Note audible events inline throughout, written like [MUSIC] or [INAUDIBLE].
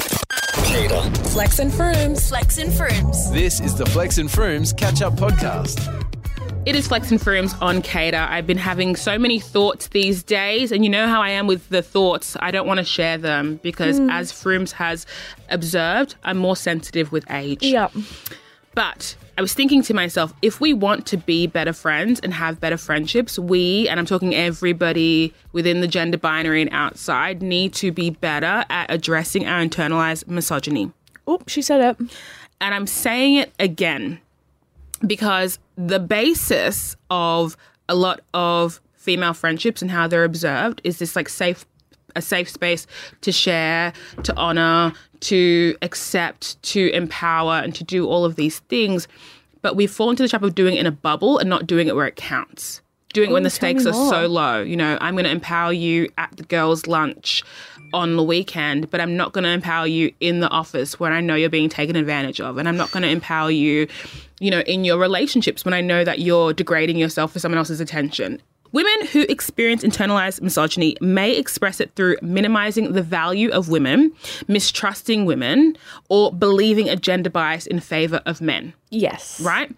CADA. Flex and Froomes. Flex and Froomes. This is the Flex and Froomes Catch Up Podcast. It is Flex and Froomes on CADA. I've been having so many thoughts these days, and you know how I am with the thoughts. I don't want to share them because, mm. as Froomes has observed, I'm more sensitive with age. Yeah. But I was thinking to myself, if we want to be better friends and have better friendships, we, and I'm talking everybody within the gender binary and outside, need to be better at addressing our internalized misogyny. Oh, she said it. And I'm saying it again because the basis of a lot of female friendships and how they're observed is this like safe a safe space to share, to honor, to accept, to empower, and to do all of these things. But we fall into the trap of doing it in a bubble and not doing it where it counts. Doing it when the stakes are so low. You know, I'm going to empower you at the girls' lunch on the weekend, but I'm not going to empower you in the office when I know you're being taken advantage of. And I'm not going to empower you, you know, in your relationships when I know that you're degrading yourself for someone else's attention. Women who experience internalized misogyny may express it through minimizing the value of women, mistrusting women, or believing a gender bias in favor of men Yes. right?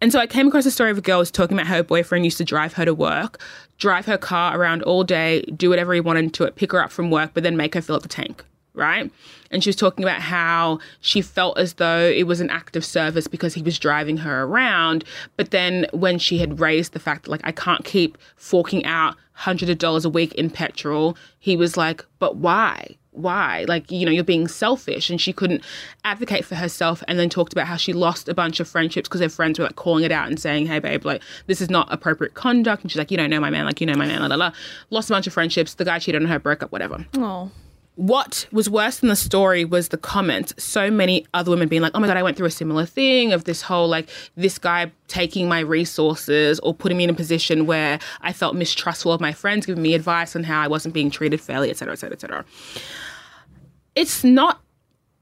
And so I came across a story of a girl who was talking about how her boyfriend used to drive her to work, drive her car around all day, do whatever he wanted to it, pick her up from work, but then make her fill up the tank, right? And she was talking about how she felt as though it was an act of service because he was driving her around. But then when she had raised the fact that, like, I can't keep forking out hundreds of dollars a week in petrol, he was like, but why? why like you know you're being selfish and she couldn't advocate for herself and then talked about how she lost a bunch of friendships because her friends were like calling it out and saying hey babe like this is not appropriate conduct and she's like you don't know my man like you know my man la la la lost a bunch of friendships the guy cheated on her broke up whatever Oh. What was worse than the story was the comments. So many other women being like, oh my God, I went through a similar thing of this whole like this guy taking my resources or putting me in a position where I felt mistrustful of my friends, giving me advice on how I wasn't being treated fairly, et cetera, et cetera, et cetera. It's not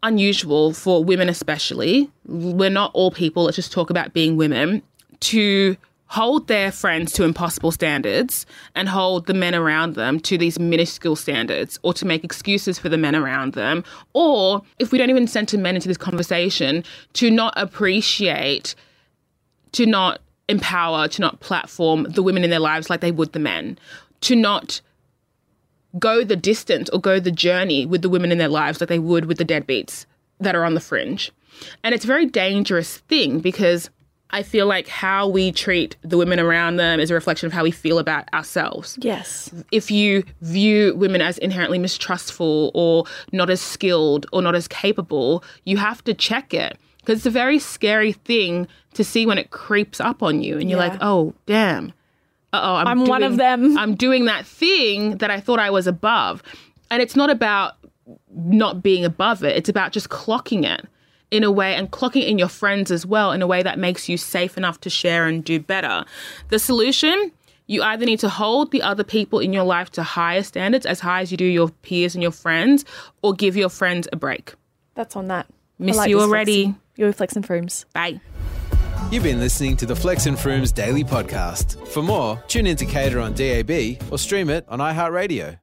unusual for women, especially. We're not all people, let's just talk about being women, to hold their friends to impossible standards and hold the men around them to these minuscule standards or to make excuses for the men around them. Or if we don't even center men into this conversation, to not appreciate, to not empower, to not platform the women in their lives like they would the men, to not go the distance or go the journey with the women in their lives like they would with the deadbeats that are on the fringe. And it's a very dangerous thing because I feel like how we treat the women around them is a reflection of how we feel about ourselves. Yes. If you view women as inherently mistrustful or not as skilled or not as capable, you have to check it because it's a very scary thing to see when it creeps up on you and you're Yeah. like, oh, damn. Uh oh, I'm one of them. [LAUGHS] I'm doing that thing that I thought I was above. And it's not about not being above it, it's about just clocking it in a way and clocking in your friends as well in a way that makes you safe enough to share and do better. The solution you either need to hold the other people in your life to higher standards, as high as you do your peers and your friends, or give your friends a break. That's on that. Miss like you this already. Flex. You're Flex and Froomes. Bye. You've been listening to the Flex and Froomes Daily Podcast. For more, tune in to CADA on DAB or stream it on iHeartRadio.